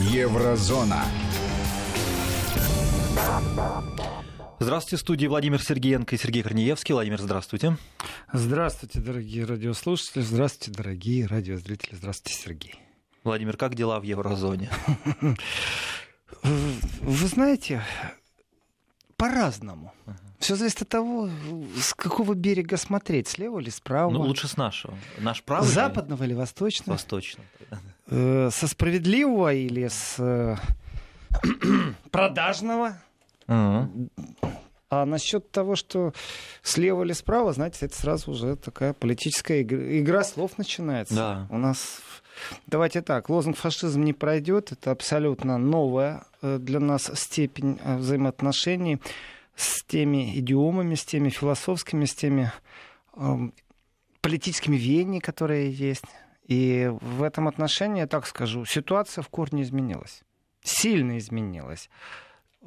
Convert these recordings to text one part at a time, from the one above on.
Еврозона. Здравствуйте, в студии Владимир Сергеенко и Сергей Корнеевский. Владимир, здравствуйте. Здравствуйте, дорогие радиослушатели. Здравствуйте, дорогие радиозрители. Здравствуйте, Сергей. Владимир, как дела в еврозоне? Вы знаете, по-разному. Все зависит от того, с какого берега смотреть, слева или справа. Ну, лучше с нашего. Наш правый? Западного или восточного? Восточного. Э, со справедливого или с э, продажного? А насчет того, что слева или справа, знаете, это сразу уже такая политическая игра, игра слов начинается. Да. У нас, давайте так, лозунг фашизм не пройдет. Это абсолютно новая э, для нас степень взаимоотношений с теми идиомами, с теми философскими, с теми э, политическими веяниями, которые есть. И в этом отношении, я так скажу, ситуация в корне изменилась. Сильно изменилась.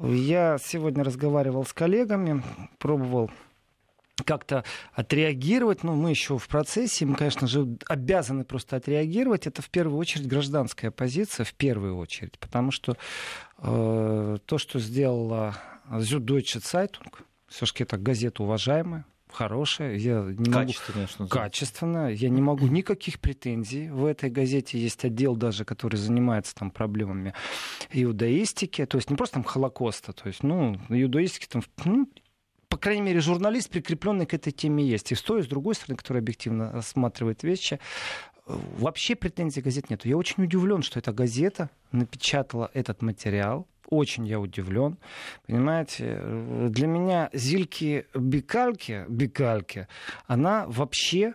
Я сегодня разговаривал с коллегами, пробовал как-то отреагировать, но мы еще в процессе, мы, конечно же, обязаны просто отреагировать. Это в первую очередь гражданская позиция, в первую очередь, потому что э, то, что сделала Süddeutsche Zeitung, все-таки это газета уважаемая, хорошая, я не качественная, могу... качественная, я не могу никаких претензий. В этой газете есть отдел даже, который занимается там проблемами иудаистики, то есть не просто там Холокоста, то есть, ну, иудаистики там, ну, по крайней мере, журналист, прикрепленный к этой теме, есть. И с той, и с другой стороны, который объективно рассматривает вещи, вообще претензий газет нет. Я очень удивлен, что эта газета напечатала этот материал, очень я удивлен. Понимаете, для меня Зильки Бекальки, Бекальки, она вообще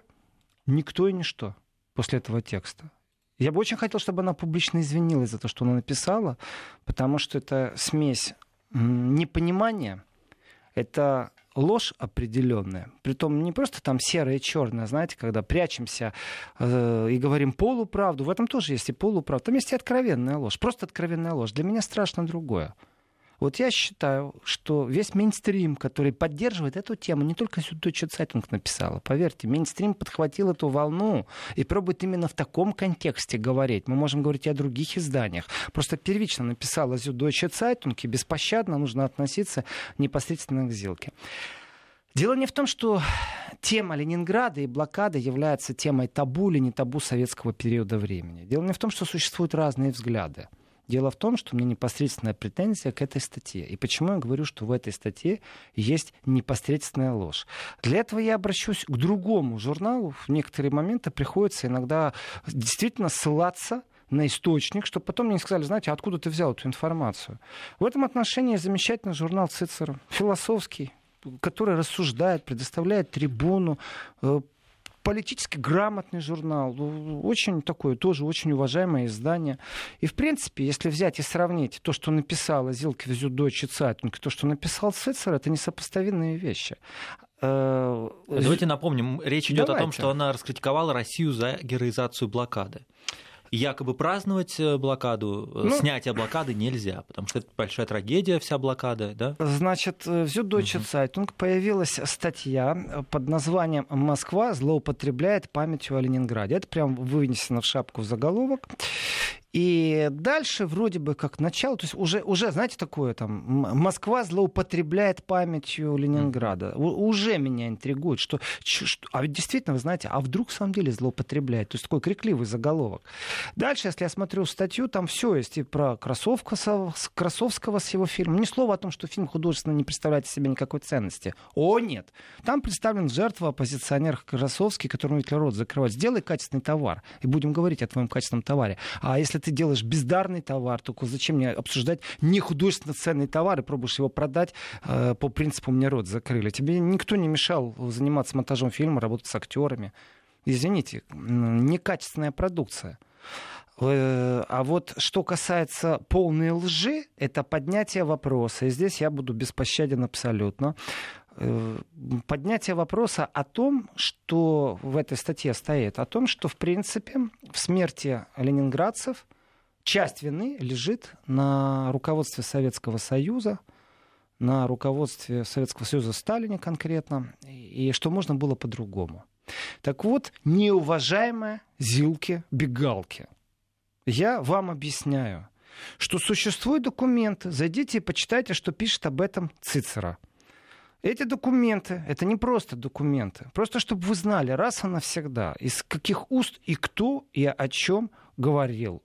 никто и ничто после этого текста. Я бы очень хотел, чтобы она публично извинилась за то, что она написала, потому что это смесь непонимания, это ложь определенная, притом не просто там серое и черное, знаете, когда прячемся э, и говорим полуправду, в этом тоже есть и полуправда, там есть и откровенная ложь, просто откровенная ложь. Для меня страшно другое. Вот я считаю, что весь мейнстрим, который поддерживает эту тему, не только Süddeutsche Zeitung написала, поверьте, мейнстрим подхватил эту волну и пробует именно в таком контексте говорить. Мы можем говорить и о других изданиях. Просто первично написала Süddeutsche Zeitung, и беспощадно нужно относиться непосредственно к Зилке. Дело не в том, что тема Ленинграда и блокады является темой табу или не табу советского периода времени. Дело не в том, что существуют разные взгляды. Дело в том, что у меня непосредственная претензия к этой статье. И почему я говорю, что в этой статье есть непосредственная ложь? Для этого я обращусь к другому журналу. В некоторые моменты приходится иногда действительно ссылаться на источник, чтобы потом мне не сказали, знаете, откуда ты взял эту информацию. В этом отношении замечательный журнал Цицера, философский, который рассуждает, предоставляет трибуну, э, политически грамотный журнал, очень такое, тоже очень уважаемое издание. И, в принципе, если взять и сравнить то, что написала Зилка в Süddeutsche Zeitung, и то, что написал Cicero, это несопоставимые вещи. Э, Давайте напомним, речь идет Давайте. о том, что она раскритиковала Россию за героизацию блокады якобы праздновать э, блокаду, э, ну, снятие блокады нельзя, потому что это большая трагедия, вся блокада, да? Значит, в Süddeutsche Zeitung появилась статья под названием «Москва злоупотребляет памятью о Ленинграде». Это прям вынесено в шапку в заголовок. И дальше вроде бы как начало, то есть уже, уже знаете, такое там, Москва злоупотребляет памятью Ленинграда. У, уже меня интригует, что, что, а ведь действительно, вы знаете, а вдруг в самом деле злоупотребляет? То есть такой крикливый заголовок. Дальше, если я смотрю статью, там все есть и про Красовского, Красовского с его фильмом. Ни слова о том, что фильм художественно не представляет себе никакой ценности. О, нет. Там представлен жертва, оппозиционер Красовский, которому ведь рот закрывать. Сделай качественный товар, и будем говорить о твоем качественном товаре. А если ты делаешь бездарный товар, только зачем мне обсуждать нехудожественно ценный товар и пробуешь его продать э, по принципу «мне рот закрыли». Тебе никто не мешал заниматься монтажом фильма, работать с актерами. Извините, некачественная продукция. Э, а вот что касается полной лжи, это поднятие вопроса. И здесь я буду беспощаден абсолютно. Э, поднятие вопроса о том, что в этой статье стоит, о том, что, в принципе, в смерти ленинградцев часть вины лежит на руководстве Советского Союза, на руководстве Советского Союза Сталине конкретно, и что можно было по-другому. Так вот, неуважаемые Зилки-бегалки, я вам объясняю, что существуют документы. Зайдите и почитайте, что пишет об этом Цицера. Эти документы, это не просто документы, просто чтобы вы знали раз и навсегда, из каких уст и кто и о чем говорил.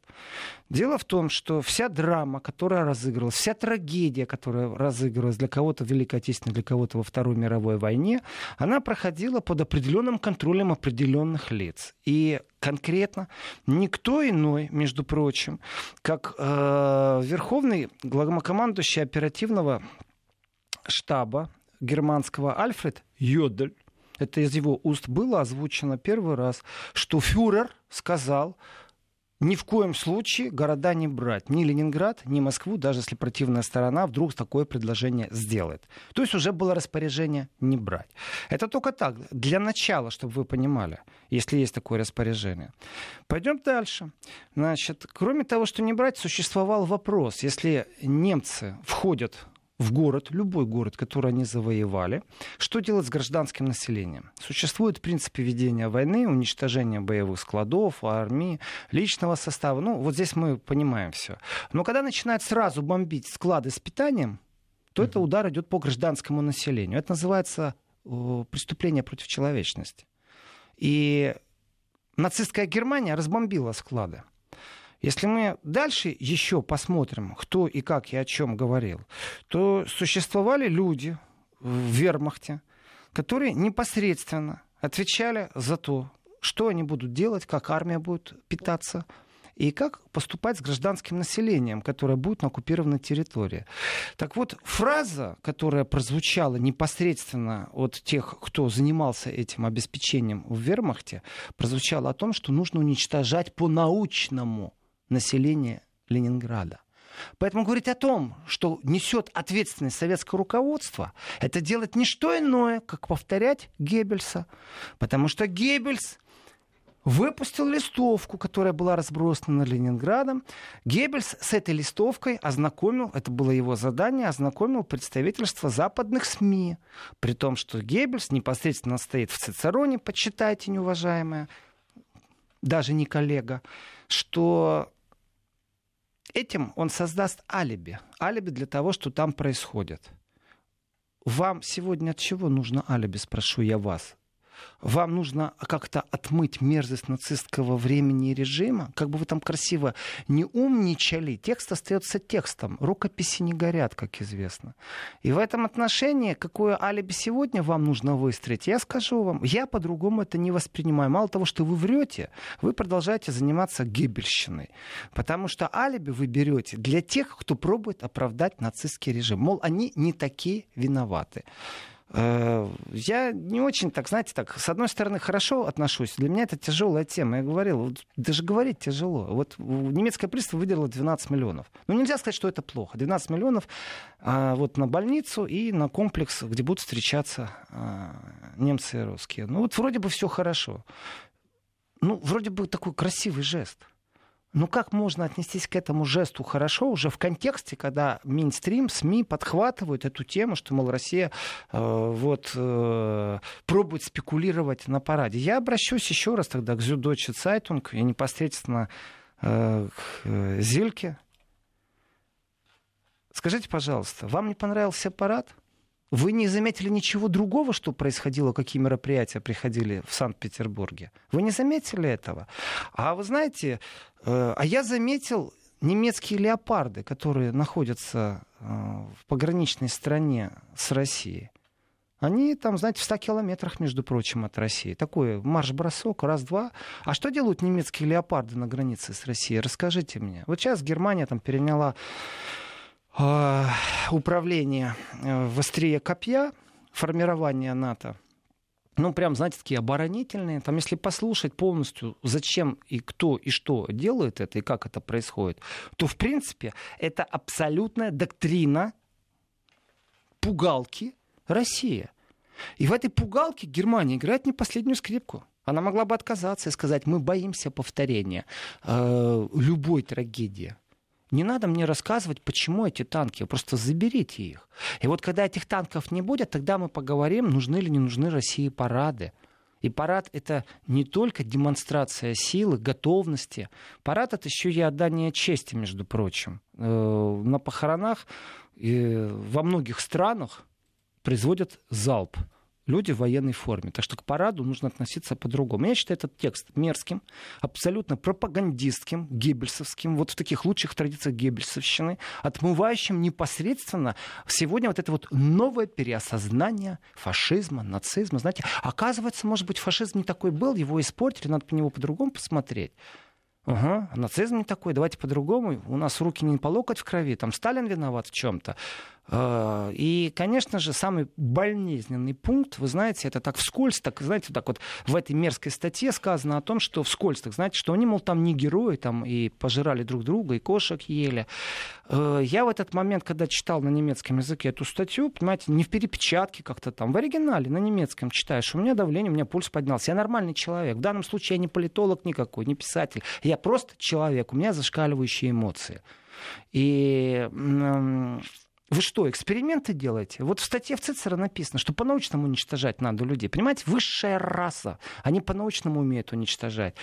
Дело в том, что вся драма, которая разыгрывалась, вся трагедия, которая разыгрывалась для кого-то в Великой Отечественной, для кого-то во Второй мировой войне, она проходила под определенным контролем определенных лиц. И конкретно никто иной, между прочим, как э, верховный главнокомандующий оперативного штаба германского Альфред Йодель, это из его уст было озвучено первый раз, что фюрер сказал, ни в коем случае города не брать. Ни Ленинград, ни Москву, даже если противная сторона вдруг такое предложение сделает. То есть уже было распоряжение не брать. Это только так, для начала, чтобы вы понимали, если есть такое распоряжение. Пойдем дальше. Значит, кроме того, что не брать, существовал вопрос, если немцы входят в город, любой город, который они завоевали, что делать с гражданским населением? Существует принципы ведения войны, уничтожения боевых складов, армии, личного состава. Ну, вот здесь мы понимаем все. Но когда начинают сразу бомбить склады с питанием, то mm-hmm. это удар идет по гражданскому населению. Это называется э, преступление против человечности. И нацистская Германия разбомбила склады. Если мы дальше еще посмотрим, кто и как и о чем говорил, то существовали люди в вермахте, которые непосредственно отвечали за то, что они будут делать, как армия будет питаться, и как поступать с гражданским населением, которое будет на оккупированной территории. Так вот, фраза, которая прозвучала непосредственно от тех, кто занимался этим обеспечением в вермахте, прозвучала о том, что нужно уничтожать по-научному населения Ленинграда. Поэтому говорить о том, что несет ответственность советское руководство, это делать не что иное, как повторять Геббельса. Потому что Геббельс выпустил листовку, которая была разбросана над Ленинградом. Геббельс с этой листовкой ознакомил, это было его задание, ознакомил представительство западных СМИ. При том, что Геббельс непосредственно стоит в Цицероне, почитайте, неуважаемая, даже не коллега, что Этим он создаст алиби. Алиби для того, что там происходит. Вам сегодня от чего нужно алиби, спрошу я вас? Вам нужно как-то отмыть мерзость нацистского времени и режима, как бы вы там красиво не умничали, текст остается текстом, рукописи не горят, как известно. И в этом отношении, какое алиби сегодня вам нужно выстроить, я скажу вам, я по-другому это не воспринимаю. Мало того, что вы врете, вы продолжаете заниматься гибельщиной. Потому что алиби вы берете для тех, кто пробует оправдать нацистский режим. Мол, они не такие виноваты. Э, я не очень, так знаете, так, с одной стороны, хорошо отношусь. Для меня это тяжелая тема. Я говорил, вот, даже говорить тяжело. Вот немецкое правительство выделило 12 миллионов. Ну, нельзя сказать, что это плохо. 12 миллионов а, вот на больницу и на комплекс, где будут встречаться а, немцы и русские. Ну, вот вроде бы все хорошо. Ну, вроде бы такой красивый жест. Ну как можно отнестись к этому жесту хорошо уже в контексте, когда мейнстрим, СМИ подхватывают эту тему, что, мол, Россия э, вот, э, пробует спекулировать на параде. Я обращусь еще раз тогда к Süddeutsche Zeitung и непосредственно э, к э, Зильке. Скажите, пожалуйста, вам не понравился парад? Вы не заметили ничего другого, что происходило, какие мероприятия приходили в Санкт-Петербурге? Вы не заметили этого? А вы знаете, э, а я заметил немецкие леопарды, которые находятся э, в пограничной стране с Россией. Они там, знаете, в 100 километрах, между прочим, от России. Такой марш-бросок, раз-два. А что делают немецкие леопарды на границе с Россией? Расскажите мне. Вот сейчас Германия там переняла управление э, в острие копья, формирование НАТО, ну, прям, знаете, такие оборонительные. Там, если послушать полностью, зачем и кто и что делает это, и как это происходит, то, в принципе, это абсолютная доктрина пугалки Россия. И в этой пугалке Германия играет не последнюю скрипку. Она могла бы отказаться и сказать, мы боимся повторения э, любой трагедии. Не надо мне рассказывать, почему эти танки. Просто заберите их. И вот когда этих танков не будет, тогда мы поговорим, нужны ли не нужны России парады. И парад — это не только демонстрация силы, готовности. Парад — это еще и отдание чести, между прочим. Э, на похоронах во многих странах производят залп люди в военной форме. Так что к параду нужно относиться по-другому. Я считаю этот текст мерзким, абсолютно пропагандистским, геббельсовским, вот в таких лучших традициях геббельсовщины, отмывающим непосредственно сегодня вот это вот новое переосознание фашизма, нацизма. Знаете, оказывается, может быть, фашизм не такой был, его испортили, надо по него по-другому посмотреть. Ага, нацизм не такой, давайте по-другому. У нас руки не по локоть в крови, там Сталин виноват в чем-то. А, и, конечно же, самый болезненный пункт, вы знаете, это так вскользь, так, знаете, так вот в этой мерзкой статье сказано о том, что вскользь, так знаете, что они, мол, там не герои, там и пожирали друг друга, и кошек ели. А, я в этот момент, когда читал на немецком языке эту статью, понимаете, не в перепечатке как-то там, в оригинале, на немецком читаешь, у меня давление, у меня пульс поднялся. Я нормальный человек. В данном случае я не политолог никакой, не писатель. Я просто человек, у меня зашкаливающие эмоции. И вы что, эксперименты делаете? Вот в статье в Цицера написано, что по-научному уничтожать надо людей. Понимаете, высшая раса. Они по-научному умеют уничтожать.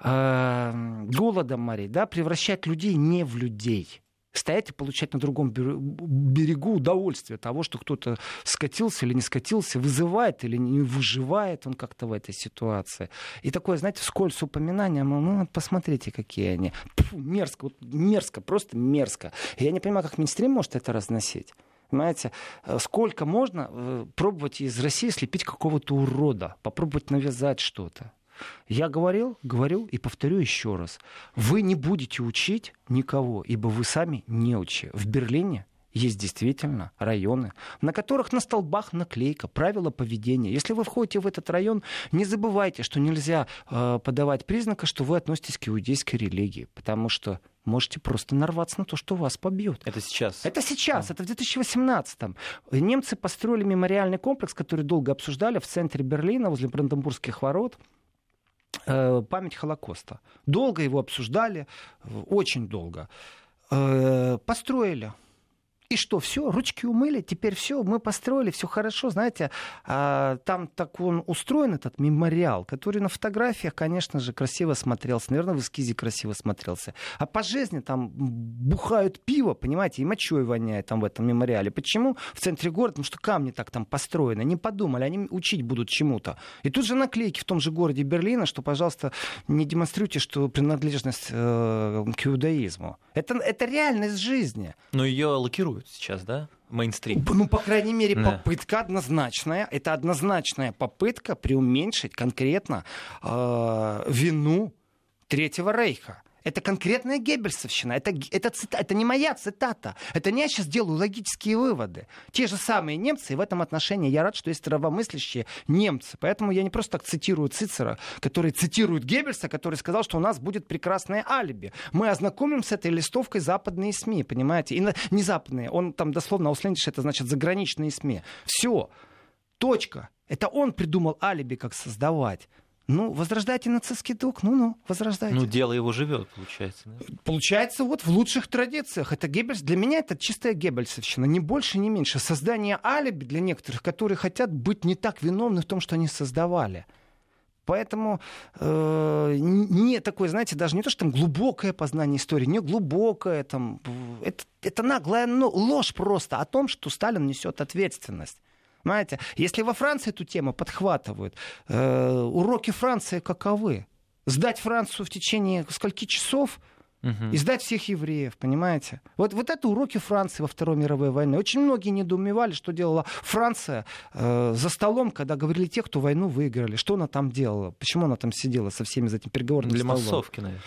Эм, голодом морей, да, превращать людей не в людей стоять и получать на другом берегу удовольствие того, что кто-то скатился или не скатился, вызывает или не выживает он как-то в этой ситуации. И такое, знаете, вскользь упоминание, ну, посмотрите, какие они. Фу, мерзко, вот мерзко, просто мерзко. Я не понимаю, как Минстрим может это разносить. Понимаете, э, сколько можно э, пробовать из России слепить какого-то урода, попробовать навязать что-то. Я говорил, говорю и повторю еще раз. Вы не будете учить никого, ибо вы сами не учи. В Берлине есть действительно районы, на которых на столбах наклейка, правила поведения. Если вы входите в этот район, не забывайте, что нельзя э, подавать признака, что вы относитесь к иудейской религии, потому что можете просто нарваться на то, что вас побьют. Это сейчас? Это сейчас, это в 2018-м. Немцы построили мемориальный комплекс, который долго обсуждали в центре Берлина, возле Бранденбургских ворот. Э, память Холокоста. Долго его обсуждали, очень долго. Э, построили и что, все, ручки умыли, теперь все, мы построили, все хорошо. Знаете, а, там так он устроен, этот мемориал, который на фотографиях, конечно же, красиво смотрелся. Наверное, в эскизе красиво смотрелся. А по жизни там бухают пиво, понимаете, и мочой воняет там в этом мемориале. Почему? В центре города, потому что камни так там построены. Не подумали, они учить будут чему-то. И тут же наклейки в том же городе Берлина, что, пожалуйста, не демонстрируйте, что принадлежность э, к иудаизму. Это, это реальность жизни. Но ее лакируют существует сейчас, да? Мейнстрим. Ну, по крайней мере, да. попытка однозначная. Это однозначная попытка преуменьшить конкретно э, вину Третьего Рейха. Это конкретная Геббельсовщина. Это, это, цита, это не моя цитата. Это не я сейчас делаю логические выводы. Те же самые немцы, и в этом отношении я рад, что есть здравомыслящие немцы. Поэтому я не просто так цитирую Цицера, который цитирует Геббельса, который сказал, что у нас будет прекрасное алиби. Мы ознакомим с этой листовкой западные СМИ, понимаете? И не западные, он там дословно ауслендиш, это значит заграничные СМИ. Все. Точка. Это он придумал алиби, как создавать. Ну, возрождайте нацистский дух, ну-ну, возрождайте. Ну, дело его живет, получается. Да? Получается, вот в лучших традициях. Это Геббельс. Для меня это чистая Геббельсовщина, ни больше, ни меньше. Создание алиби для некоторых, которые хотят быть не так виновны в том, что они создавали. Поэтому э, не такое, знаете, даже не то, что там глубокое познание истории, не глубокое, там, это, это наглая ложь просто о том, что Сталин несет ответственность. Понимаете? Если во Франции эту тему подхватывают, э, уроки Франции каковы? Сдать Францию в течение скольки часов – Угу. И сдать всех евреев, понимаете? Вот, вот это уроки Франции во Второй мировой войне. Очень многие недоумевали, что делала Франция э, за столом, когда говорили те, кто войну выиграли. Что она там делала? Почему она там сидела со всеми за этим переговорным Для столом? массовки, наверное.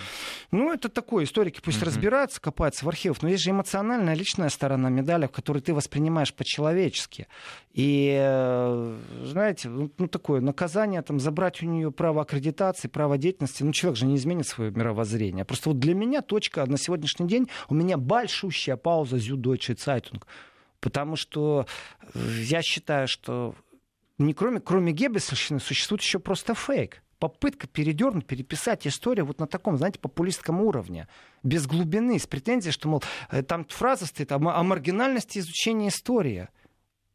Ну, это такое. Историки пусть угу. разбираются, копаются в архивах. Но есть же эмоциональная, личная сторона медали, в которой ты воспринимаешь по-человечески. И, э, знаете, ну, ну, такое наказание, там, забрать у нее право аккредитации, право деятельности. Ну, человек же не изменит свое мировоззрение. Просто вот для меня точка на сегодняшний день, у меня большущая пауза Süddeutsche Zeitung. Потому что э, я считаю, что не кроме, кроме Геббельсовщины существует еще просто фейк. Попытка передернуть, переписать историю вот на таком, знаете, популистском уровне. Без глубины, с претензией, что, мол, э, там фраза стоит о, о маргинальности изучения истории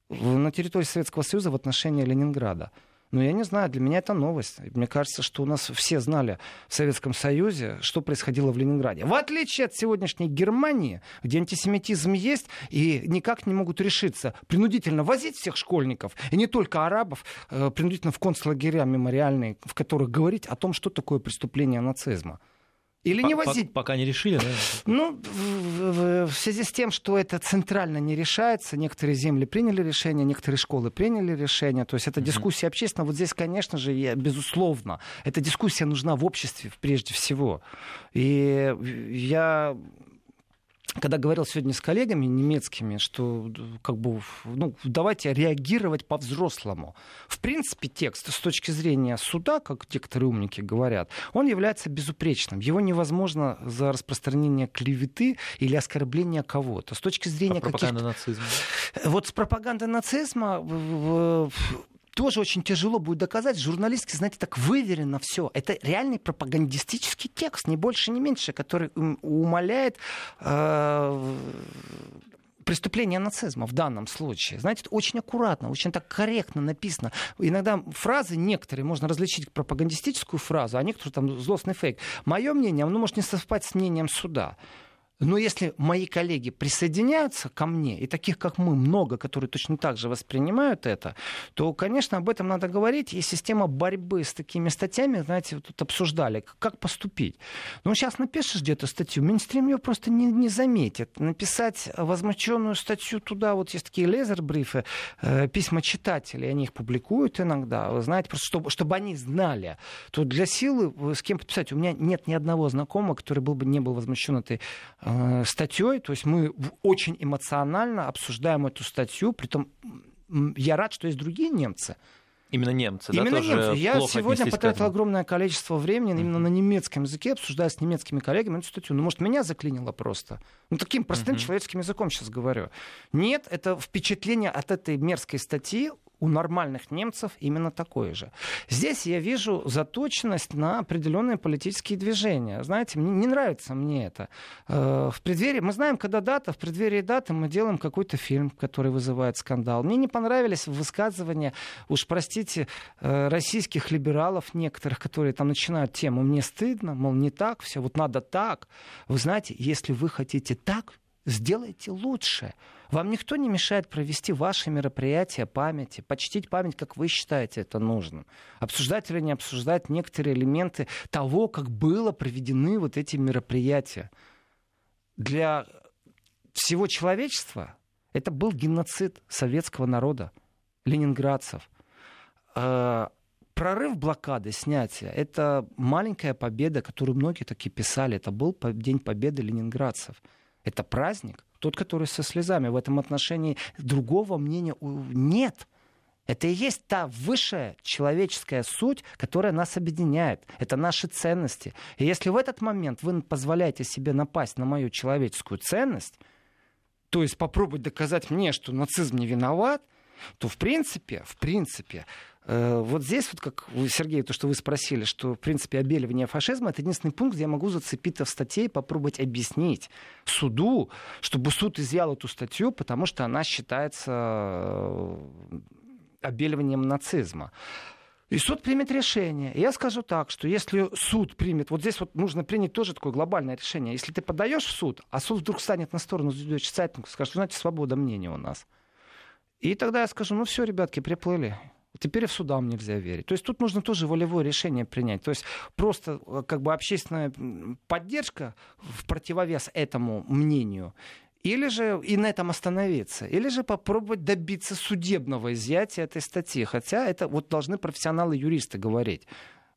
на территории Советского Союза в отношении Ленинграда. Но я не знаю, для меня это новость. Мне кажется, что у нас все знали в Советском Союзе, что происходило в Ленинграде. В отличие от сегодняшней Германии, где антисемитизм есть, и никак не могут решиться принудительно возить всех школьников, и не только арабов, э, принудительно в концлагеря мемориальные, в которых говорить о том, что такое преступление нацизма. Или не возить? Пока не решили, да? Ну, в, в, в связи с тем, что это центрально не решается, некоторые земли приняли решение, некоторые школы приняли решение, то есть это дискуссия общественная. Вот здесь, конечно же, я, безусловно, эта дискуссия нужна в обществе прежде всего. И я когда говорил сегодня с коллегами немецкими, что как бы, ну, давайте реагировать по-взрослому. В принципе, текст с точки зрения суда, как некоторые умники говорят, он является безупречным. Его невозможно за распространение клеветы или оскорбление кого-то. С точки зрения а пропаганда нацизма? Вот с пропагандой нацизма тоже очень тяжело будет доказать. Журналистки, знаете, так выверено все. Это реальный пропагандистический текст, не больше, не меньше, который умаляет э, преступление нацизма в данном случае. Знаете, это очень аккуратно, очень так корректно написано. Иногда фразы некоторые можно различить пропагандистическую фразу, а некоторые там злостный фейк. Мое мнение, оно может не совпать с мнением суда. Но если мои коллеги присоединяются ко мне, и таких, как мы, много, которые точно так же воспринимают это, то, конечно, об этом надо говорить. И система борьбы с такими статьями, знаете, тут обсуждали, как поступить. Но сейчас напишешь где-то статью, Минстрим ее просто не, не заметит. Написать возмущенную статью туда, вот есть такие лезер-брифы, э, письма читателей, они их публикуют иногда, вы знаете, просто чтобы, чтобы они знали. То для силы с кем подписать. У меня нет ни одного знакомого, который был бы, не был возмущен этой э, статьей. То есть мы очень эмоционально обсуждаем эту статью. Притом я рад, что есть другие немцы, Именно немцы, именно да, немцы. Я сегодня потратил огромное количество времени mm-hmm. именно на немецком языке, обсуждая с немецкими коллегами эту статью. Ну, может, меня заклинило просто. Ну, таким простым mm-hmm. человеческим языком сейчас говорю. Нет, это впечатление от этой мерзкой статьи у нормальных немцев именно такое же. Здесь я вижу заточенность на определенные политические движения. Знаете, мне не нравится мне это. Э, в преддверии, мы знаем, когда дата, в преддверии даты мы делаем какой-то фильм, который вызывает скандал. Мне не понравились высказывания, уж простите, э, российских либералов некоторых, которые там начинают тему «мне стыдно», мол, не так все, вот надо так. Вы знаете, если вы хотите так, сделайте лучше. Вам никто не мешает провести ваши мероприятия памяти, почтить память, как вы считаете это нужным. Обсуждать или не обсуждать некоторые элементы того, как было проведены вот эти мероприятия. Для всего человечества это был геноцид советского народа, ленинградцев. А, прорыв блокады, снятие, это маленькая победа, которую многие таки писали. Это был День Победы ленинградцев. Это праздник, тот, который со слезами. В этом отношении другого мнения нет. Это и есть та высшая человеческая суть, которая нас объединяет. Это наши ценности. И если в этот момент вы позволяете себе напасть на мою человеческую ценность, то есть попробовать доказать мне, что нацизм не виноват, то в принципе, в принципе, вот здесь, вот как Сергей, то, что вы спросили, что, в принципе, обеливание фашизма, это единственный пункт, где я могу зацепиться в статье и попробовать объяснить суду, чтобы суд изъял эту статью, потому что она считается э, обеливанием нацизма. И суд примет решение. И я скажу так, что если суд примет, вот здесь вот нужно принять тоже такое глобальное решение. Если ты подаешь в суд, а суд вдруг станет на сторону Зюдовича скажет, знаете, свобода мнения у нас. И тогда я скажу, ну все, ребятки, приплыли. Теперь в судам нельзя верить. То есть тут нужно тоже волевое решение принять. То есть просто э, как бы общественная поддержка в противовес этому мнению или же и на этом остановиться, или же попробовать добиться судебного изъятия этой статьи. Хотя это вот должны профессионалы-юристы говорить.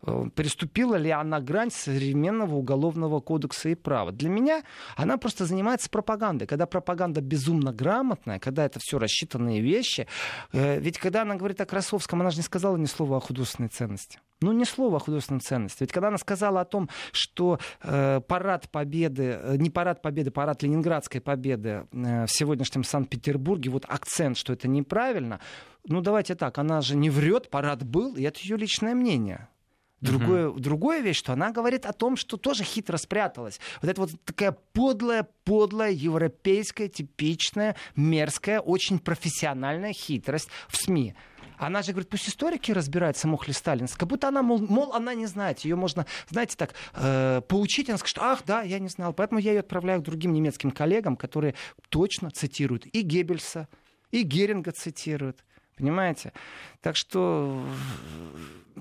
Э, переступила ли она грань современного уголовного кодекса и права. Для меня она просто занимается пропагандой. Когда пропаганда безумно грамотная, когда это все рассчитанные вещи. Э, ведь когда она говорит о Красовском, она же не сказала ни слова о художественной ценности. Ну, ни слова о художественной ценности. Ведь когда она сказала о том, что э, парад победы, не парад победы, парад Ленинградской победы в сегодняшнем Санкт-Петербурге, вот акцент, что это неправильно, ну, давайте так, она же не врет, парад был, и это ее личное мнение. Другое, угу. Другая вещь, что она говорит о том, что тоже хитро спряталась. Вот это вот такая подлая, подлая, европейская, типичная, мерзкая, очень профессиональная хитрость в СМИ. Она же говорит, пусть историки разбираются, мог ли Сталин. Как будто она, мол, мол она не знает. Ее можно, знаете, так, э, поучить. Она скажет, ах, да, я не знал. Поэтому я ее отправляю к другим немецким коллегам, которые точно цитируют и Геббельса, и Геринга цитируют. Понимаете? Так что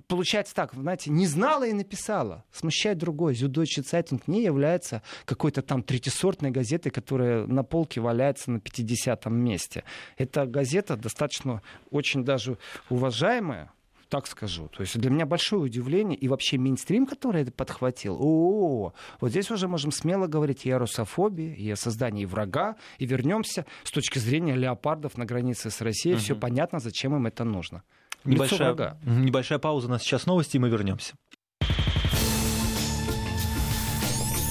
получается так, знаете, не знала и написала. Смущает другое. Зюдойче Цайтинг не является какой-то там третисортной газетой, которая на полке валяется на 50-м месте. Это газета достаточно очень даже уважаемая, так скажу. То есть для меня большое удивление. И вообще мейнстрим, который это подхватил, о, вот здесь уже можем смело говорить и о русофобии, и о создании врага. И вернемся с точки зрения леопардов на границе с Россией. Угу. Все понятно, зачем им это нужно. Небольшая, небольшая пауза, у нас сейчас новости, и мы вернемся.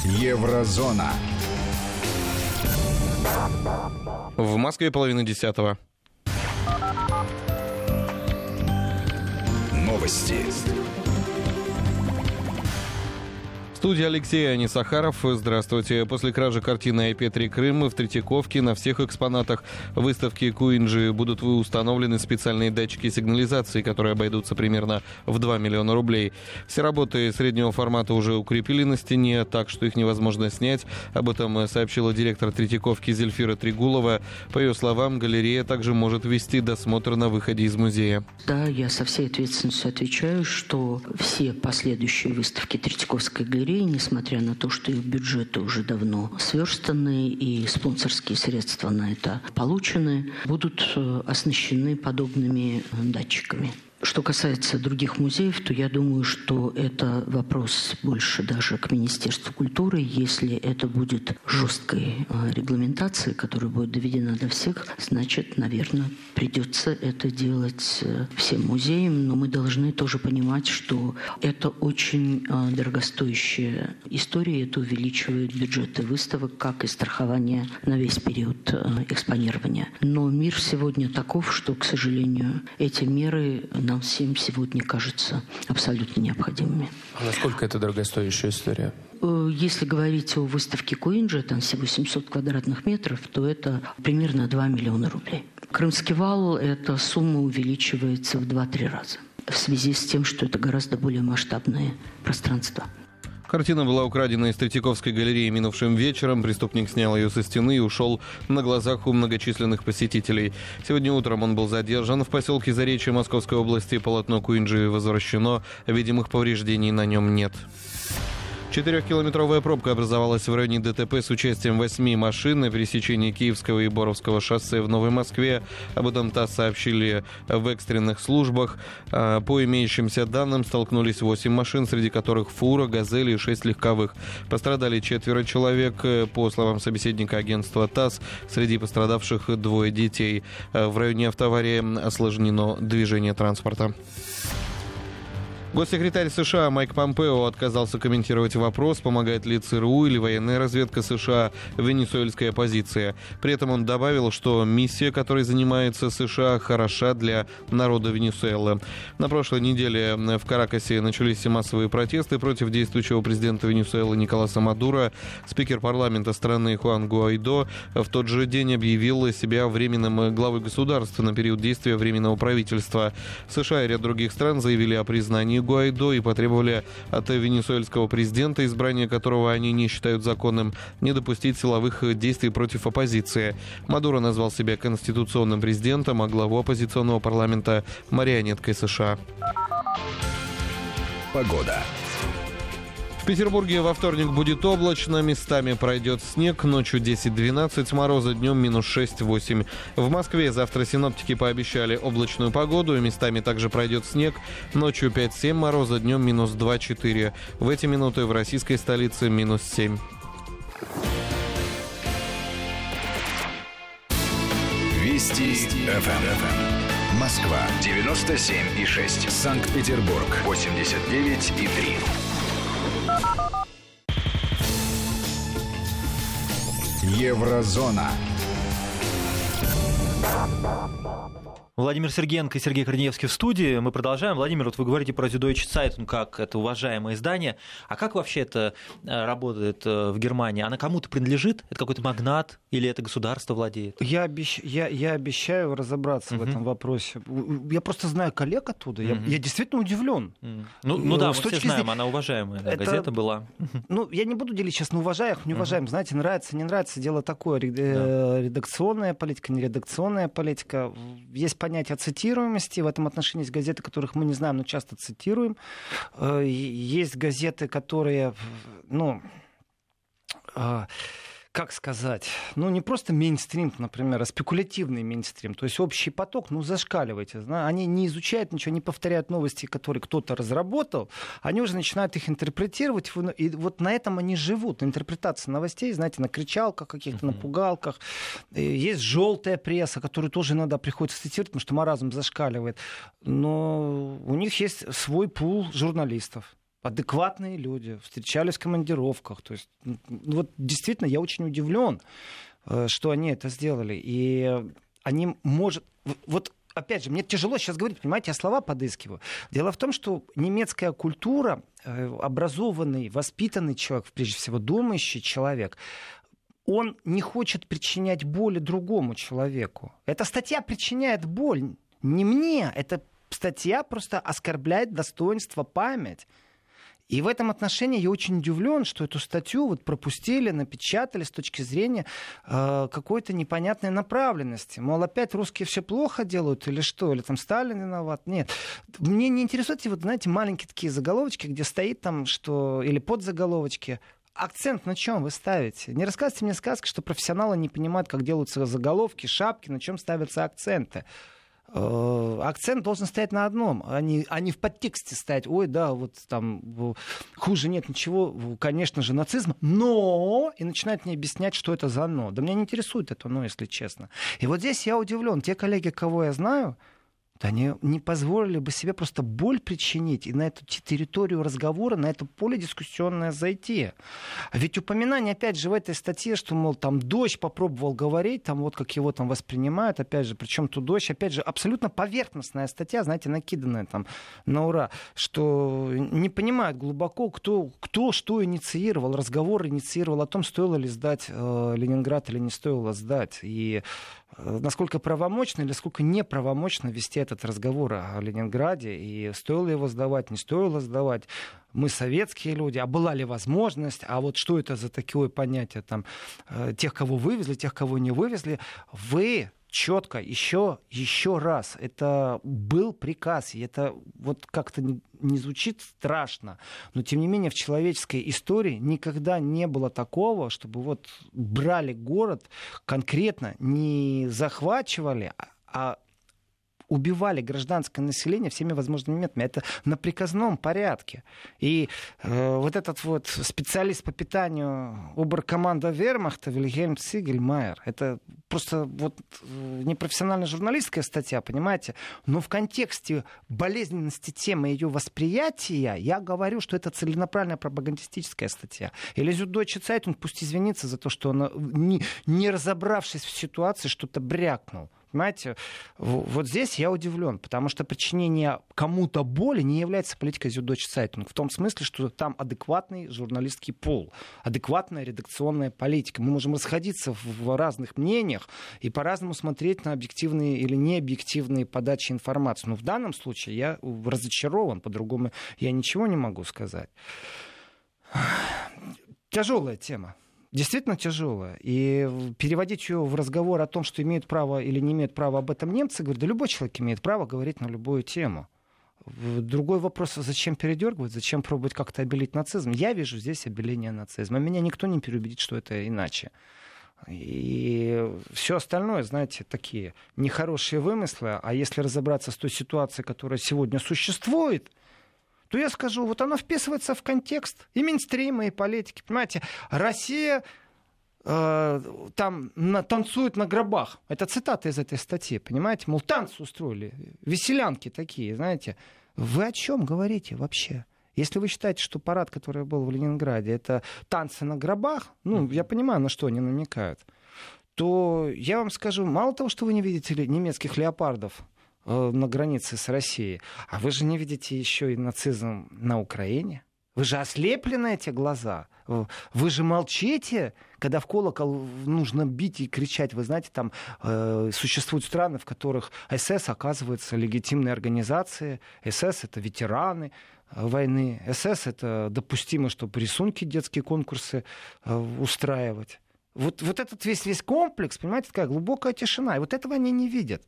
Еврозона. В Москве половина десятого. Новости. Студия Алексей Анисахаров. Здравствуйте. После кражи картины IP3 Крым в Третьяковке на всех экспонатах выставки Куинджи будут установлены специальные датчики сигнализации, которые обойдутся примерно в 2 миллиона рублей. Все работы среднего формата уже укрепили на стене, так что их невозможно снять. Об этом сообщила директор Третьяковки Зельфира Тригулова. По ее словам, галерея также может вести досмотр на выходе из музея. Да, я со всей ответственностью отвечаю, что все последующие выставки Третьяковской галереи галереи, несмотря на то, что их бюджеты уже давно сверстаны и спонсорские средства на это получены, будут э, оснащены подобными э, датчиками. Что касается других музеев, то я думаю, что это вопрос больше даже к Министерству культуры. Если это будет жесткой э, регламентацией, которая будет доведена до всех, значит, наверное, придется это делать э, всем музеям. Но мы должны тоже понимать, что это очень э, дорогостоящая история. Это увеличивает бюджеты выставок, как и страхование на весь период экспонирования. Но мир сегодня таков, что, к сожалению, эти меры нам всем сегодня кажутся абсолютно необходимыми. А насколько это дорогостоящая история? Э, если говорить о выставке Куинджи, там всего 700 квадратных метров, то это примерно 2 миллиона рублей. Крымский вал, эта сумма увеличивается в 2-3 раза в связи с тем, что это гораздо более масштабное пространство. Картина была украдена из Третьяковской галереи минувшим вечером. Преступник снял ее со стены и ушел на глазах у многочисленных посетителей. Сегодня утром он был задержан в поселке Заречье Московской области. Полотно Куинджи возвращено. Видимых повреждений на нем нет. Четырехкилометровая пробка образовалась в районе ДТП с участием восьми машин на пересечении Киевского и Боровского шоссе в Новой Москве. Об этом ТАСС сообщили в экстренных службах. А, по имеющимся данным столкнулись восемь машин, среди которых фура, газели и шесть легковых. Пострадали четверо человек. По словам собеседника агентства ТАСС, среди пострадавших двое детей. В районе автоаварии осложнено движение транспорта. Госсекретарь США Майк Помпео отказался комментировать вопрос, помогает ли ЦРУ или военная разведка США в венесуэльской оппозиции. При этом он добавил, что миссия, которой занимается США, хороша для народа Венесуэлы. На прошлой неделе в Каракасе начались массовые протесты против действующего президента Венесуэлы Николаса Мадура. Спикер парламента страны Хуан Гуайдо в тот же день объявил себя временным главой государства на период действия временного правительства. США и ряд других стран заявили о признании признании Гуайдо и потребовали от венесуэльского президента, избрание которого они не считают законным, не допустить силовых действий против оппозиции. Мадуро назвал себя конституционным президентом, а главу оппозиционного парламента – марионеткой США. Погода. Петербурге во вторник будет облачно, местами пройдет снег, ночью 10-12, мороза днем минус 6-8. В Москве завтра синоптики пообещали облачную погоду, и местами также пройдет снег, ночью 5-7, мороза днем минус 2-4. В эти минуты в российской столице минус 7. Вести, Вести. ФМ. Эм. Москва 97 и 6. Санкт-Петербург 89 и 3. Еврозона. Владимир Сергеенко и Сергей Корнеевский в студии. Мы продолжаем. Владимир, вот вы говорите про Süddeutsche Zeitung как это уважаемое издание. А как вообще это э, работает э, в Германии? Она кому-то принадлежит? Это какой-то магнат или это государство владеет? Я, обещ... я, я обещаю разобраться uh-huh. в этом вопросе. Я просто знаю коллег оттуда. Uh-huh. Я, я действительно удивлен. Uh-huh. Ну, ну да, мы все знаем, зрения... она уважаемая да, это... газета была. Ну, я не буду делить сейчас на уважаемых, неуважаемых. Uh-huh. Знаете, нравится, не нравится, дело такое. Да. Редакционная политика, не редакционная политика. Есть понятие цитируемости. В этом отношении есть газеты, которых мы не знаем, но часто цитируем. Э, есть газеты, которые, ну, э, как сказать, ну не просто мейнстрим, например, а спекулятивный мейнстрим, то есть общий поток, ну зашкаливайте, они не изучают ничего, не повторяют новости, которые кто-то разработал, они уже начинают их интерпретировать, и вот на этом они живут, интерпретация новостей, знаете, на кричалках каких-то, на пугалках, есть желтая пресса, которую тоже иногда приходится цитировать, потому что маразм зашкаливает, но у них есть свой пул журналистов, адекватные люди, встречались в командировках. То есть, вот действительно, я очень удивлен, э, что они это сделали. И они, может... Вот опять же, мне тяжело сейчас говорить, понимаете, я слова подыскиваю. Дело в том, что немецкая культура, э, образованный, воспитанный человек, прежде всего думающий человек, он не хочет причинять боли другому человеку. Эта статья причиняет боль не мне, эта статья просто оскорбляет достоинство, память. И в этом отношении я очень удивлен, что эту статью вот пропустили, напечатали с точки зрения э, какой-то непонятной направленности. Мол, опять русские все плохо делают или что? Или там Сталин виноват? Нет. Мне не интересуют эти вот, знаете, маленькие такие заголовочки, где стоит там, что... Или подзаголовочки акцент на чем вы ставите? Не рассказывайте мне сказки, что профессионалы не понимают, как делаются заголовки, шапки, на чем ставятся акценты. Э, акцент должен стоять на одном, а не, а не в подтексте стоять. Ой, да, вот там хуже нет ничего, конечно же, нацизм, но... И начинает мне объяснять, что это за но. Да меня не интересует это но, если честно. И вот здесь я удивлен. Те коллеги, кого я знаю, они не позволили бы себе просто боль причинить и на эту территорию разговора, на это поле дискуссионное зайти. А ведь упоминание, опять же, в этой статье, что, мол, там дождь попробовал говорить, там вот как его там воспринимают, опять же, причем тут дождь, опять же, абсолютно поверхностная статья, знаете, накиданная там на ура, что не понимают глубоко, кто, кто что инициировал, разговор инициировал о том, стоило ли сдать э, Ленинград или не стоило сдать. И насколько правомочно или сколько неправомочно вести этот разговор о Ленинграде, и стоило его сдавать, не стоило сдавать. Мы советские люди, а была ли возможность, а вот что это за такое понятие там, э, тех, кого вывезли, тех, кого не вывезли. Вы четко, еще, еще раз, это был приказ, и это вот как-то не звучит страшно, но тем не менее в человеческой истории никогда не было такого, чтобы вот брали город конкретно, не захвачивали, а, а убивали гражданское население всеми возможными методами. Это на приказном порядке. И э, вот этот вот специалист по питанию оберкоманда Вермахта Вильгельм Цигельмайер, это просто вот э, непрофессиональная журналистская статья, понимаете? Но в контексте болезненности темы ее восприятия я говорю, что это целенаправленная пропагандистическая статья. Или Süddeutsche Zeitung пусть извинится за то, что он, не, не разобравшись в ситуации, что-то брякнул. Понимаете, вот здесь я удивлен, потому что причинение кому-то боли не является политикой Süddeutsche Zeitung. В том смысле, что там адекватный журналистский пол, адекватная редакционная политика. Мы можем расходиться в разных мнениях и по-разному смотреть на объективные или необъективные подачи информации. Но в данном случае я разочарован, по-другому я ничего не могу сказать. Тяжелая тема действительно тяжелая. И переводить ее в разговор о том, что имеют право или не имеют права об этом немцы, говорят, да любой человек имеет право говорить на любую тему. Другой вопрос, зачем передергивать, зачем пробовать как-то обелить нацизм? Я вижу здесь обеление нацизма. Меня никто не переубедит, что это иначе. И все остальное, знаете, такие нехорошие вымыслы. А если разобраться с той ситуацией, которая сегодня существует, то я скажу, вот она вписывается в контекст и мейнстрима, и политики. Понимаете, Россия э, там на, танцует на гробах. Это цитата из этой статьи, понимаете? Мол, танцы устроили, веселянки такие, знаете. Вы о чем говорите вообще? Если вы считаете, что парад, который был в Ленинграде, это танцы на гробах, ну, я понимаю, на что они намекают, то я вам скажу, мало того, что вы не видите немецких леопардов на границе с Россией. А вы же не видите еще и нацизм на Украине? Вы же ослеплены эти глаза. Вы же молчите, когда в колокол нужно бить и кричать. Вы знаете, там э, существуют страны, в которых СС оказывается легитимной организацией. СС это ветераны э, войны. СС это допустимо, чтобы рисунки, детские конкурсы э, устраивать. Вот, вот этот весь, весь комплекс, понимаете, такая глубокая тишина. И вот этого они не видят.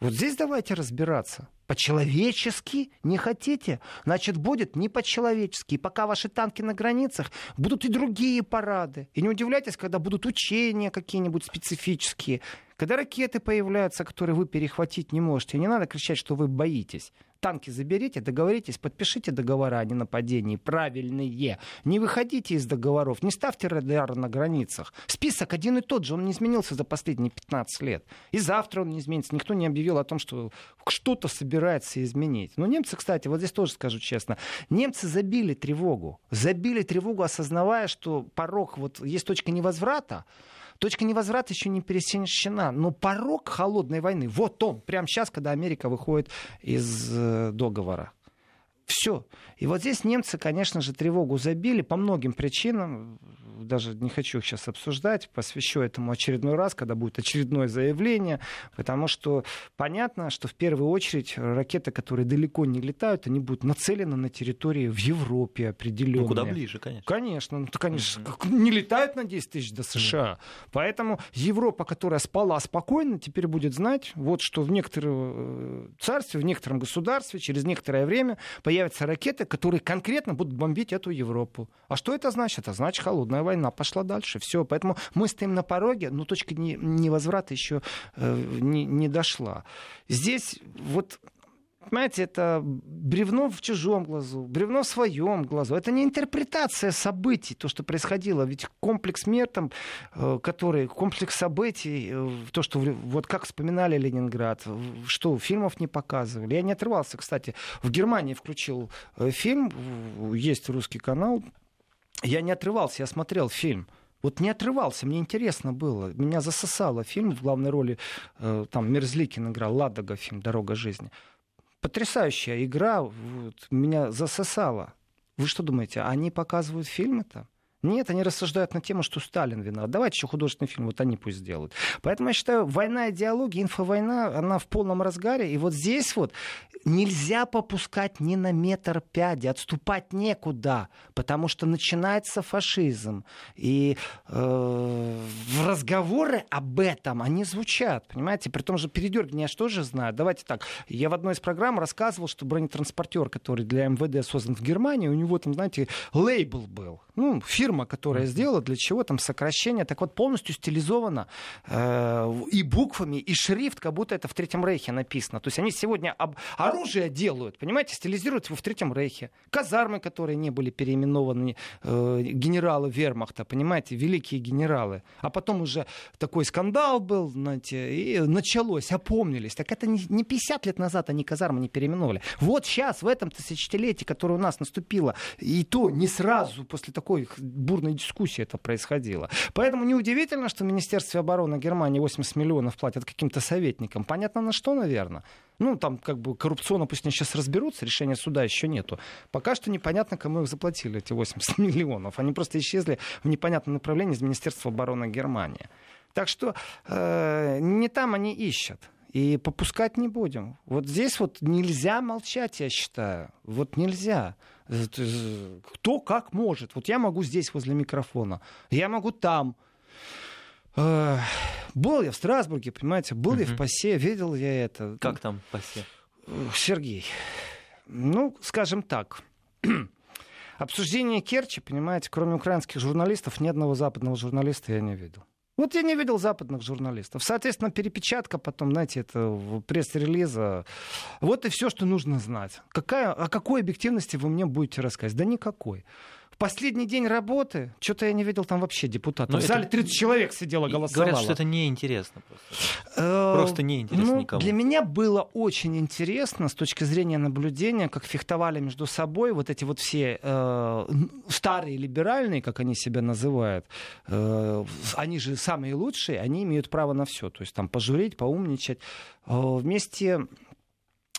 Вот здесь давайте разбираться. По-человечески не хотите? Значит, будет не по-человечески. И пока ваши танки на границах, будут и другие парады. И не удивляйтесь, когда будут учения какие-нибудь специфические. Когда ракеты появляются, которые вы перехватить не можете. Не надо кричать, что вы боитесь танки заберите, договоритесь, подпишите договора о ненападении правильные. Не выходите из договоров, не ставьте радар на границах. Список один и тот же, он не изменился за последние 15 лет. И завтра он не изменится. Никто не объявил о том, что что-то собирается изменить. Но немцы, кстати, вот здесь тоже скажу честно, немцы забили тревогу. Забили тревогу, осознавая, что порог, вот есть точка невозврата, Точка невозврата еще не пересечена, но порог холодной войны, вот он, прямо сейчас, когда Америка выходит из э, договора. Все. И вот здесь немцы, конечно же, тревогу забили по многим причинам даже не хочу их сейчас обсуждать, посвящу этому очередной раз, когда будет очередное заявление, потому что понятно, что в первую очередь ракеты, которые далеко не летают, они будут нацелены на территории в Европе определенные. Ну, куда ближе, конечно. Конечно, ну, конечно, mm-hmm. не летают на 10 тысяч до США. Mm-hmm. Поэтому Европа, которая спала спокойно, теперь будет знать, вот что в некотором э, царстве, в некотором государстве через некоторое время появятся ракеты, которые конкретно будут бомбить эту Европу. А что это значит? Это значит холодная война война пошла дальше, все. Поэтому мы стоим на пороге, но точка невозврата еще э, не, не дошла. Здесь вот Понимаете, это бревно в чужом глазу, бревно в своем глазу. Это не интерпретация событий, то, что происходило. Ведь комплекс мер, там, э, который, комплекс событий, э, то, что вот как вспоминали Ленинград, что фильмов не показывали. Я не отрывался, кстати. В Германии включил фильм, есть русский канал, я не отрывался, я смотрел фильм. Вот не отрывался, мне интересно было. Меня засосало фильм в главной роли, э, там Мерзликин играл, Ладога фильм «Дорога жизни». Потрясающая игра, вот, меня засосала. Вы что думаете, они показывают фильмы-то? Нет, они рассуждают на тему, что Сталин виноват. Давайте еще художественный фильм, вот они пусть сделают. Поэтому я считаю, война идеологии, инфовойна, она в полном разгаре. И вот здесь вот нельзя попускать ни на метр пяди, отступать некуда, потому что начинается фашизм. И э, разговоры об этом, они звучат, понимаете? При том же передергивание я же тоже знаю. Давайте так, я в одной из программ рассказывал, что бронетранспортер, который для МВД создан в Германии, у него там, знаете, лейбл был. Ну, фирма фирма, которая сделала для чего там сокращение, так вот полностью стилизовано э, и буквами, и шрифт, как будто это в Третьем Рейхе написано. То есть они сегодня об... оружие делают, понимаете, стилизируют его в Третьем Рейхе. Казармы, которые не были переименованы э, генералы вермахта, понимаете, великие генералы. А потом уже такой скандал был, знаете, и началось, опомнились. Так это не, не 50 лет назад они казармы не переименовали. Вот сейчас, в этом тысячелетии, которое у нас наступило, и то не сразу после такой бурной дискуссии это происходило. Поэтому неудивительно, что в Министерстве обороны Германии 80 миллионов платят каким-то советникам. Понятно на что, наверное. Ну, там как бы коррупционно пусть они сейчас разберутся, решения суда еще нету. Пока что непонятно, кому их заплатили, эти 80 миллионов. Они просто исчезли в непонятном направлении из Министерства обороны Германии. Так что э, не там они ищут. И попускать не будем. Вот здесь вот нельзя молчать, я считаю. Вот нельзя. Кто как может. Вот я могу здесь возле микрофона, я могу там. Э, был я в Страсбурге, понимаете, был я в ПАСЕ, видел я это. Как там ПАСЕ? Сергей, ну, скажем так, обсуждение Керчи, понимаете, кроме украинских журналистов, ни одного западного журналиста я не видел. Вот я не видел западных журналистов. Соответственно, перепечатка потом, знаете, это пресс-релиза. Вот и все, что нужно знать. Какая, о какой объективности вы мне будете рассказывать? Да никакой. Последний день работы, что-то я не видел там вообще депутатов. Но в зале 30 человек сидело, голосовало. Говорят, что это неинтересно просто. Э, просто неинтересно ну, никому. Для меня было очень интересно с точки зрения наблюдения, как фехтовали между собой вот эти вот все э, старые либеральные, как они себя называют, э, они же самые лучшие, они имеют право на все. То есть там пожурить, поумничать. Э, вместе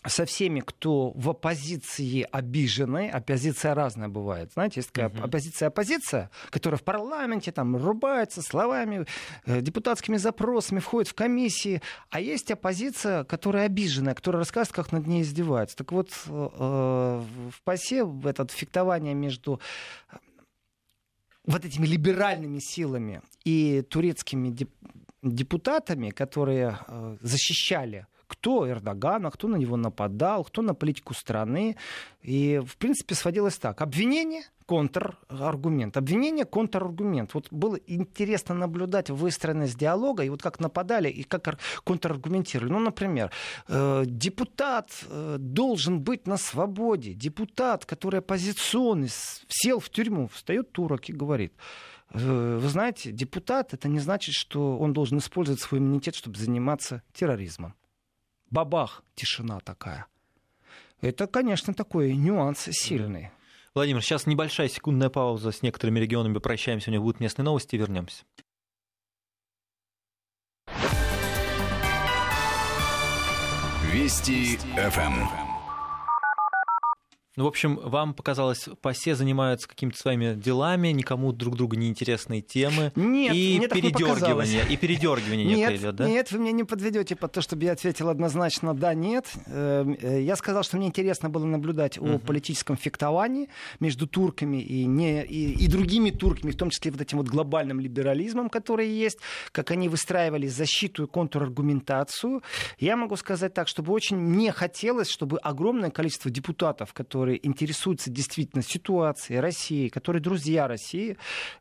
со всеми, кто в оппозиции обижены, оппозиция разная бывает. Знаете, есть такая uh-huh. оппозиция-оппозиция, которая в парламенте там рубается словами, э, депутатскими запросами, входит в комиссии, а есть оппозиция, которая обиженная, которая рассказывает, как над ней издеваются. Так вот, э, в ПАСЕ в это фехтование между вот этими либеральными силами и турецкими депутатами, которые э, защищали кто Эрдогана, кто на него нападал, кто на политику страны. И, в принципе, сводилось так. Обвинение, контраргумент. Обвинение, контраргумент. Вот было интересно наблюдать выстроенность диалога, и вот как нападали, и как контраргументировали. Ну, например, э, депутат э, должен быть на свободе. Депутат, который оппозиционный, сел в тюрьму, встает турок и говорит, «Э, вы знаете, депутат это не значит, что он должен использовать свой иммунитет, чтобы заниматься терроризмом бабах, тишина такая. Это, конечно, такой нюанс сильный. Владимир, сейчас небольшая секундная пауза с некоторыми регионами. Прощаемся, у них будут местные новости, вернемся. Вести ФМ. Ну, в общем, вам показалось, пасе занимаются какими-то своими делами, никому друг другу неинтересные темы. Нет, и мне передергивание, и передергивание нет, идет, да? Нет, вы меня не подведете под то, чтобы я ответил однозначно да, нет. Эм, э, я сказал, что мне интересно было наблюдать uh-huh. о политическом фехтовании между турками и, не, и, и другими турками, в том числе вот этим вот глобальным либерализмом, который есть, как они выстраивали защиту и контраргументацию. Я могу сказать так, чтобы очень не хотелось, чтобы огромное количество депутатов, которые которые интересуются действительно ситуацией России, которые друзья России,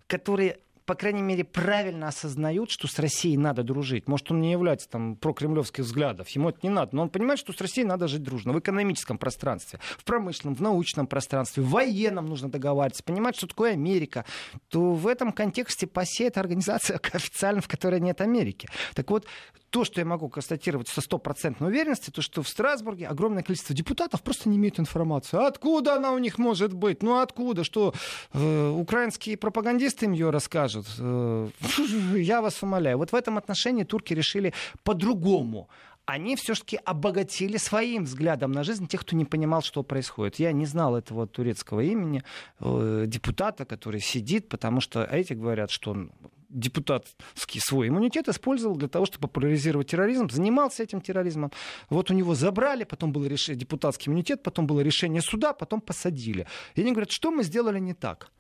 которые по крайней мере, правильно осознают, что с Россией надо дружить. Может, он не является там прокремлевских взглядов, ему это не надо, но он понимает, что с Россией надо жить дружно в экономическом пространстве, в промышленном, в научном пространстве, в военном нужно договариваться, понимать, что такое Америка. То в этом контексте ПАСЕ это организация официально, в которой нет Америки. Так вот, то, что я могу констатировать со стопроцентной уверенностью, то, что в Страсбурге огромное количество депутатов просто не имеют информацию. Откуда она у них может быть? Ну откуда? Что э, украинские пропагандисты им ее расскажут? Э, я вас умоляю. Вот в этом отношении турки решили по-другому они все-таки обогатили своим взглядом на жизнь тех, кто не понимал, что происходит. Я не знал этого турецкого имени, э, депутата, который сидит, потому что эти говорят, что он депутатский свой иммунитет использовал для того, чтобы популяризировать терроризм, занимался этим терроризмом. Вот у него забрали, потом был решение, депутатский иммунитет, потом было решение суда, потом посадили. И они говорят, что мы сделали не так?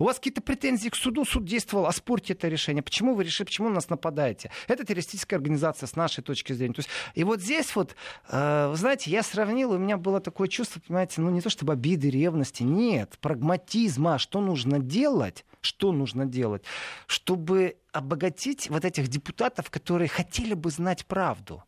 У вас какие-то претензии к суду, суд действовал, оспорьте это решение. Почему вы решили, почему на нас нападаете? Это террористическая организация с нашей точки зрения. То есть, и вот здесь вот, э, вы знаете, я сравнил, у меня было такое чувство, понимаете, ну не то чтобы обиды, ревности, нет, прагматизма, что нужно делать, что нужно делать, чтобы обогатить вот этих депутатов, которые хотели бы знать правду.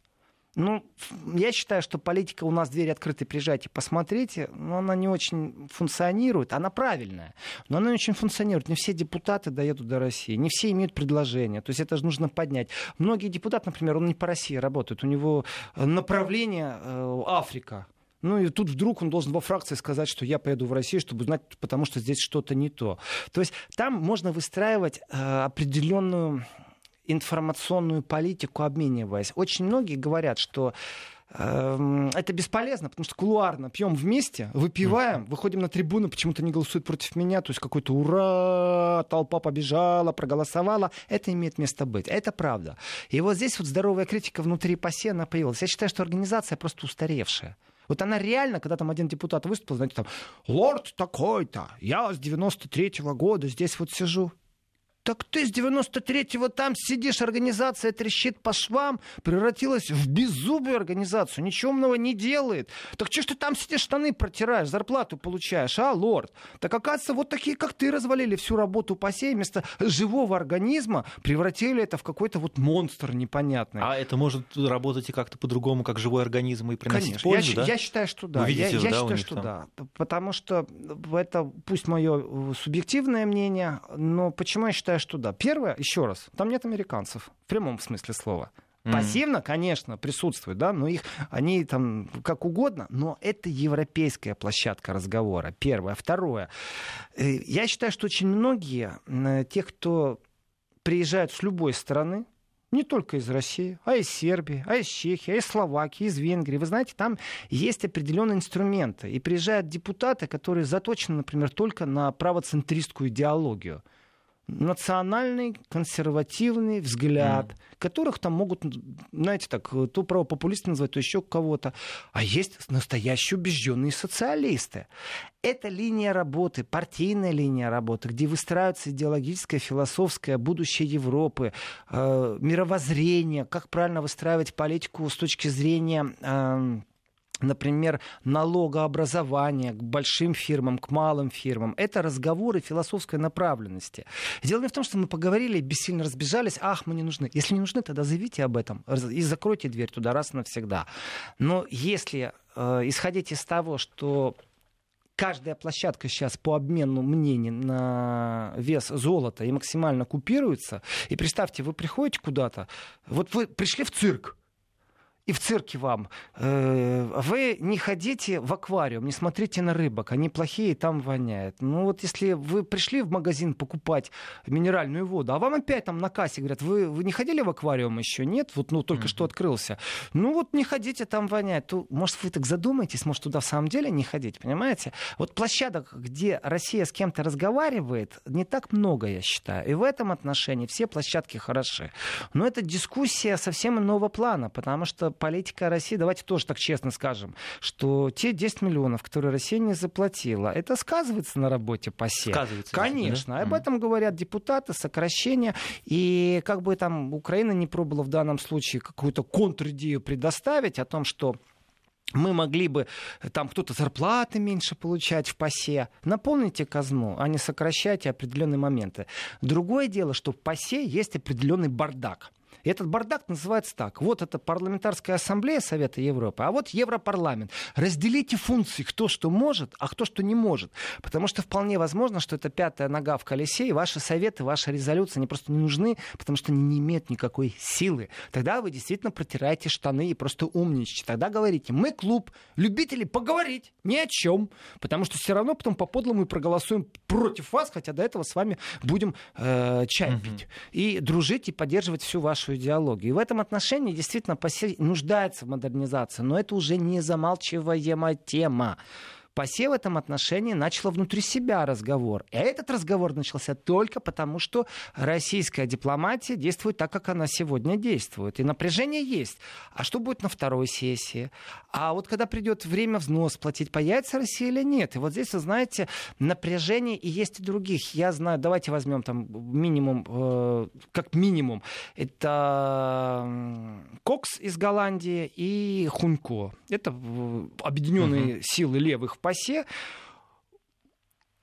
Ну, я считаю, что политика у нас двери открыты, приезжайте, посмотрите, но она не очень функционирует, она правильная, но она не очень функционирует. Не все депутаты доедут до России, не все имеют предложение, то есть это же нужно поднять. Многие депутаты, например, он не по России работает, у него э, направление э, Африка, ну и тут вдруг он должен во фракции сказать, что я поеду в Россию, чтобы узнать, потому что здесь что-то не то. То есть там можно выстраивать э, определенную информационную политику обмениваясь. Очень многие говорят, что эм, это бесполезно, потому что кулуарно пьем вместе, выпиваем, выходим на трибуну, почему-то не голосуют против меня, то есть какой-то ура, толпа побежала, проголосовала. Это имеет место быть. Это правда. И вот здесь вот здоровая критика внутри ПАСЕ, она появилась. Я считаю, что организация просто устаревшая. Вот она реально, когда там один депутат выступил, знаете, там, лорд такой-то, я с 93-го года здесь вот сижу. Так ты с 93-го там сидишь, организация трещит по швам, превратилась в беззубую организацию, ничего умного не делает. Так что ж ты там сидишь, штаны протираешь, зарплату получаешь, а, лорд? Так оказывается, вот такие, как ты, развалили всю работу по сей, вместо живого организма превратили это в какой-то вот монстр непонятный. А это может работать и как-то по-другому, как живой организм и приносить Конечно. пользу, я, да? я считаю, что да. Вы видите, я, я да, считаю, что там? да. Потому что это пусть мое э, субъективное мнение, но почему я считаю, что да? Первое, еще раз, там нет американцев в прямом смысле слова. Пассивно, конечно, присутствуют, да, но их, они там как угодно, но это европейская площадка разговора, первое. Второе, э, я считаю, что очень многие, э, тех, кто приезжают с любой страны, не только из России, а из Сербии, а из Чехии, а из Словакии, из Венгрии. Вы знаете, там есть определенные инструменты. И приезжают депутаты, которые заточены, например, только на правоцентристскую идеологию национальный консервативный взгляд, mm. которых там могут, знаете, так, то правопопулисты называть, то еще кого-то. А есть настоящие убежденные социалисты. Это линия работы, партийная линия работы, где выстраивается идеологическое, философское будущее Европы, э, мировоззрение, как правильно выстраивать политику с точки зрения... Э, например, налогообразования к большим фирмам, к малым фирмам. Это разговоры философской направленности. Дело не в том, что мы поговорили, бессильно разбежались, ах, мы не нужны. Если не нужны, тогда заявите об этом и закройте дверь туда раз и навсегда. Но если э, исходить из того, что каждая площадка сейчас по обмену мнений на вес золота и максимально купируется, и представьте, вы приходите куда-то, вот вы пришли в цирк, и в цирке вам, э, вы не ходите в аквариум, не смотрите на рыбок, они плохие, там воняет. Ну вот если вы пришли в магазин покупать минеральную воду, а вам опять там на кассе говорят, вы, вы не ходили в аквариум еще? Нет, вот ну только mm-hmm. что открылся. Ну вот не ходите, там воняет. То, может вы так задумаетесь, может туда в самом деле не ходить, понимаете? Вот площадок, где Россия с кем-то разговаривает, не так много, я считаю. И в этом отношении все площадки хороши. Но это дискуссия совсем иного плана, потому что политика России, давайте тоже так честно скажем, что те 10 миллионов, которые Россия не заплатила, это сказывается на работе по СЕ. Сказывается. Конечно. Да? Об этом говорят депутаты, сокращения. И как бы там Украина не пробовала в данном случае какую-то контр-идею предоставить о том, что мы могли бы там кто-то зарплаты меньше получать в ПАСЕ. Наполните казну, а не сокращайте определенные моменты. Другое дело, что в ПАСЕ есть определенный бардак. И этот бардак называется так. Вот это парламентарская ассамблея Совета Европы, а вот Европарламент. Разделите функции, кто что может, а кто что не может. Потому что вполне возможно, что это пятая нога в колесе, и ваши советы, ваши резолюции, они просто не нужны, потому что они не имеют никакой силы. Тогда вы действительно протираете штаны и просто умничаете. Тогда говорите, мы клуб любителей поговорить ни о чем, потому что все равно потом по подлому проголосуем против вас, хотя до этого с вами будем э, чай пить. И дружить и поддерживать всю вашу нашу идеологию. И в этом отношении действительно нуждается в модернизации, но это уже не замалчиваемая тема. ПАСЕ в этом отношении начала внутри себя разговор. И этот разговор начался только потому, что российская дипломатия действует так, как она сегодня действует. И напряжение есть. А что будет на второй сессии? А вот когда придет время взнос платить, появится Россия или нет? И вот здесь, вы знаете, напряжение и есть и других. Я знаю, давайте возьмем там минимум, э, как минимум, это Кокс из Голландии и Хунько. Это э, объединенные угу. силы левых ПАСЕ,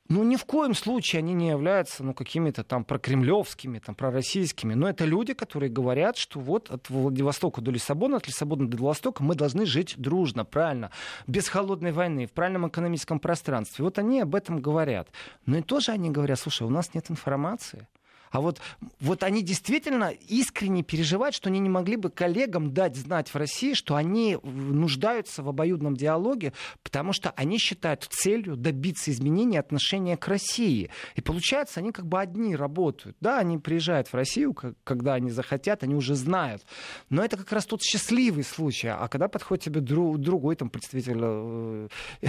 ну, ни в коем случае они не являются ну, какими-то там прокремлевскими, там, пророссийскими. Но это люди, которые говорят, что вот от Владивостока до Лиссабона, от Лиссабона до Владивостока мы должны жить дружно, правильно, без холодной войны, в правильном экономическом пространстве. Вот они об этом говорят. Но и тоже они говорят, слушай, у нас нет информации. А вот, вот они действительно искренне переживают, что они не могли бы коллегам дать знать в России, что они нуждаются в обоюдном диалоге, потому что они считают целью добиться изменения отношения к России. И получается, они как бы одни работают. Да, они приезжают в Россию, когда они захотят, они уже знают. Но это как раз тот счастливый случай. А когда подходит тебе друг, другой там, представитель э,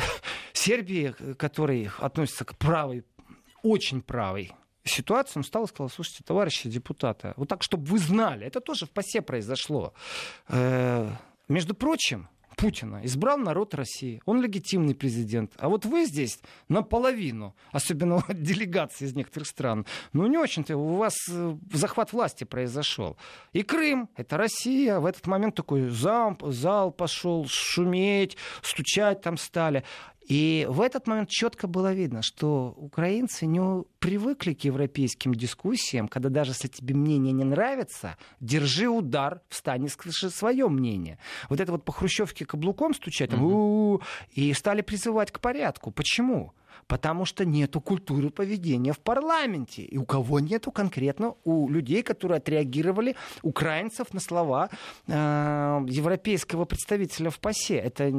Сербии, который относится к правой, очень правой ситуацию, он встал и сказал, слушайте, товарищи депутаты, вот так, чтобы вы знали, это тоже в ПАСЕ произошло. Э, между прочим, Путина избрал народ России. Он легитимный президент. А вот вы здесь наполовину, особенно делегации из некоторых стран, ну не очень-то у вас э, захват власти произошел. И Крым, это Россия, в этот момент такой зал, зал пошел шуметь, стучать там стали. И в этот момент четко было видно, что украинцы не привыкли к европейским дискуссиям, когда даже если тебе мнение не нравится, держи удар, встань и скажи свое мнение. Вот это вот по хрущевке каблуком стучать, там, и стали призывать к порядку. Почему? Потому что нету культуры поведения в парламенте. И у кого нету конкретно? У людей, которые отреагировали, украинцев, на слова э, европейского представителя в ПАСЕ. Это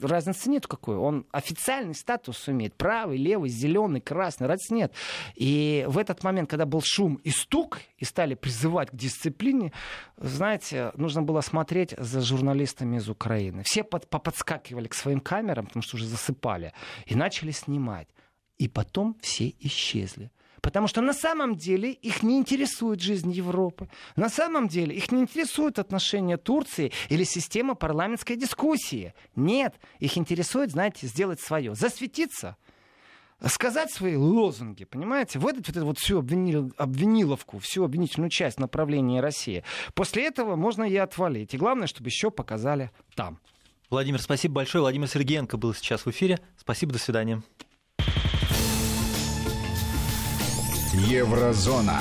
разницы нет какой. Он официальный статус имеет. Правый, левый, зеленый, красный. Разницы нет. И в этот момент, когда был шум и стук, и стали призывать к дисциплине, знаете, нужно было смотреть за журналистами из Украины. Все под, подскакивали к своим камерам, потому что уже засыпали, и начали снимать. И потом все исчезли. Потому что на самом деле их не интересует жизнь Европы. На самом деле их не интересует отношения Турции или система парламентской дискуссии. Нет, их интересует, знаете, сделать свое. Засветиться, сказать свои лозунги, понимаете, выдать вот эту вот всю обвинил, обвиниловку, всю обвинительную часть направления России. После этого можно и отвалить. И главное, чтобы еще показали там. Владимир, спасибо большое. Владимир Сергеенко был сейчас в эфире. Спасибо, до свидания. Еврозона.